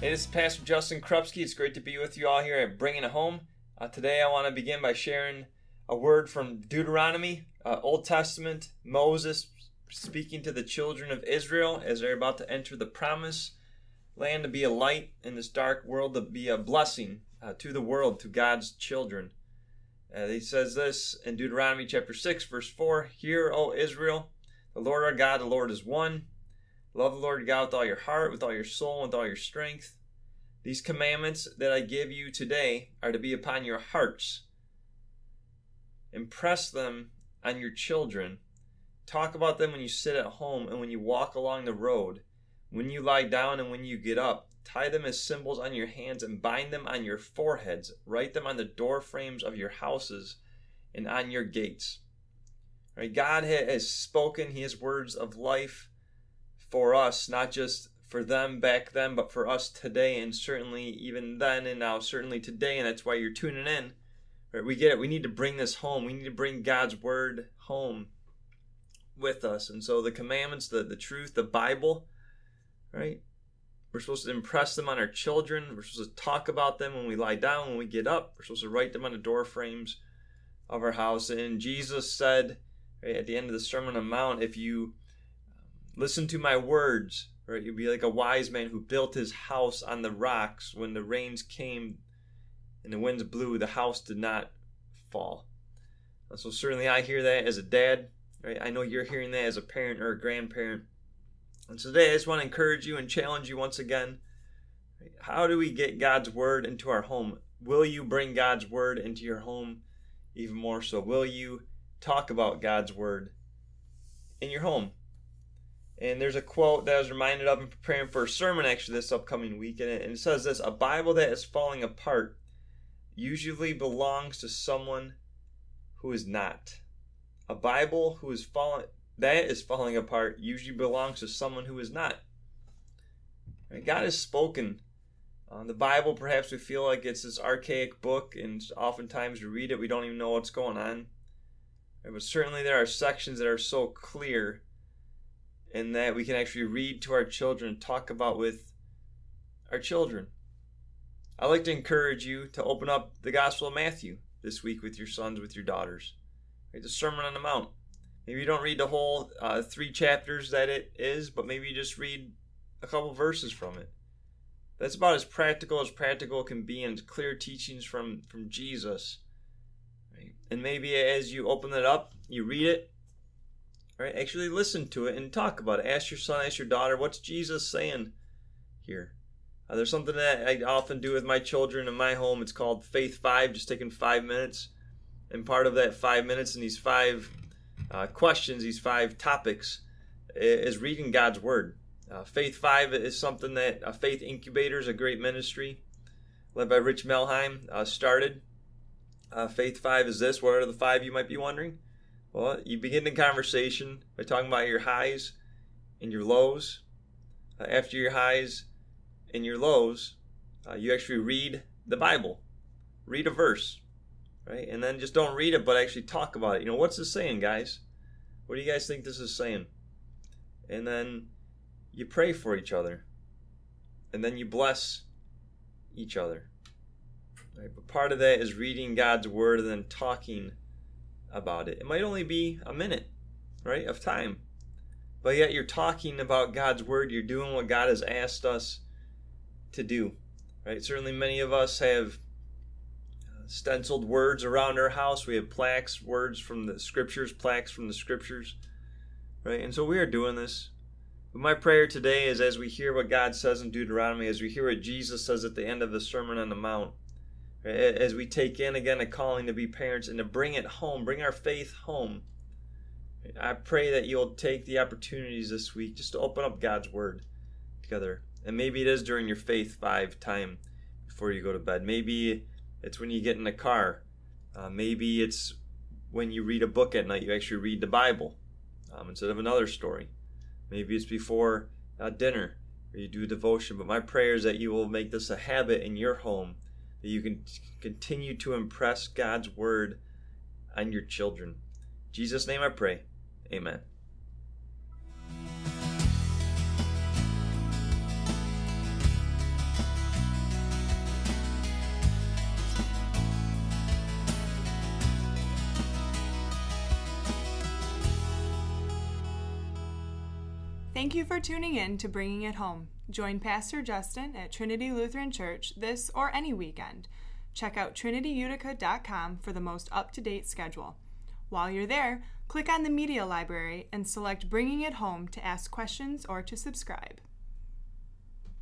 this is Pastor Justin Krupski. It's great to be with you all here at Bringing It Home. Uh, today, I want to begin by sharing a word from Deuteronomy, uh, Old Testament, Moses speaking to the children of Israel as they're about to enter the promise land to be a light in this dark world, to be a blessing uh, to the world, to God's children. Uh, he says this in Deuteronomy chapter 6, verse 4 Hear, O Israel, the Lord our God, the Lord is one. Love the Lord God with all your heart, with all your soul, with all your strength. These commandments that I give you today are to be upon your hearts. Impress them on your children. Talk about them when you sit at home and when you walk along the road, when you lie down and when you get up. Tie them as symbols on your hands and bind them on your foreheads. Write them on the door frames of your houses and on your gates. Right? God has spoken His words of life for us, not just for them back then, but for us today, and certainly even then and now, certainly today, and that's why you're tuning in. Right? We get it. We need to bring this home. We need to bring God's word home with us. And so the commandments, the, the truth, the Bible, right? We're supposed to impress them on our children. We're supposed to talk about them when we lie down, when we get up. We're supposed to write them on the door frames of our house. And Jesus said right, at the end of the Sermon on the Mount, if you Listen to my words, right? You'll be like a wise man who built his house on the rocks. When the rains came and the winds blew, the house did not fall. Uh, so certainly I hear that as a dad, right? I know you're hearing that as a parent or a grandparent. And so today I just want to encourage you and challenge you once again. How do we get God's word into our home? Will you bring God's word into your home even more so? Will you talk about God's word in your home? And there's a quote that I was reminded of in preparing for a sermon actually this upcoming weekend. and it, says this A Bible that is falling apart usually belongs to someone who is not. A Bible who is falling that is falling apart usually belongs to someone who is not. God has spoken. Uh, the Bible, perhaps we feel like it's this archaic book, and oftentimes we read it, we don't even know what's going on. But certainly there are sections that are so clear and that we can actually read to our children, talk about with our children. I'd like to encourage you to open up the Gospel of Matthew this week with your sons, with your daughters. Read the Sermon on the Mount. Maybe you don't read the whole uh, three chapters that it is, but maybe you just read a couple verses from it. That's about as practical as practical can be, and clear teachings from from Jesus. Right? And maybe as you open it up, you read it, right? Actually listen to it and talk about it. Ask your son, ask your daughter, what's Jesus saying here? Uh, there's something that I often do with my children in my home. It's called Faith Five, just taking five minutes. And part of that five minutes and these five uh, questions, these five topics, is reading God's Word. Uh, Faith Five is something that uh, Faith Inkubator is a great ministry led by Rich Melheim uh, started. Uh, Faith Five is this. What are the five you might be wondering? Well, you begin the conversation by talking about your highs and your lows. Uh, after your highs and your lows, uh, you actually read the Bible, read a verse, right? And then just don't read it, but actually talk about it. You know, what's this saying, guys? What do you guys think this is saying? And then you pray for each other, and then you bless each other. Right? But part of that is reading God's word and then talking about it. It might only be a minute, right, of time. But yet you're talking about God's word, you're doing what God has asked us to do. Right? Certainly many of us have uh, stenciled words around our house. We have plaques, words from the scriptures, plaques from the scriptures. Right? And so we are doing this. But my prayer today is as we hear what God says in Deuteronomy, as we hear what Jesus says at the end of the Sermon on the Mount, as we take in again a calling to be parents and to bring it home, bring our faith home. I pray that you'll take the opportunities this week just to open up God's Word together. And maybe it is during your faith five time before you go to bed. Maybe it's when you get in the car. Uh, maybe it's when you read a book at night, you actually read the Bible um, instead of another story. Maybe it's before uh, dinner or you do devotion. But my prayer is that you will make this a habit in your home that you can continue to impress God's word on your children. In Jesus' name I pray. Amen. Thank you for tuning in to Bringing It Home. Join Pastor Justin at Trinity Lutheran Church this or any weekend. Check out trinityutica.com for the most up to date schedule. While you're there, click on the Media Library and select Bringing It Home to ask questions or to subscribe.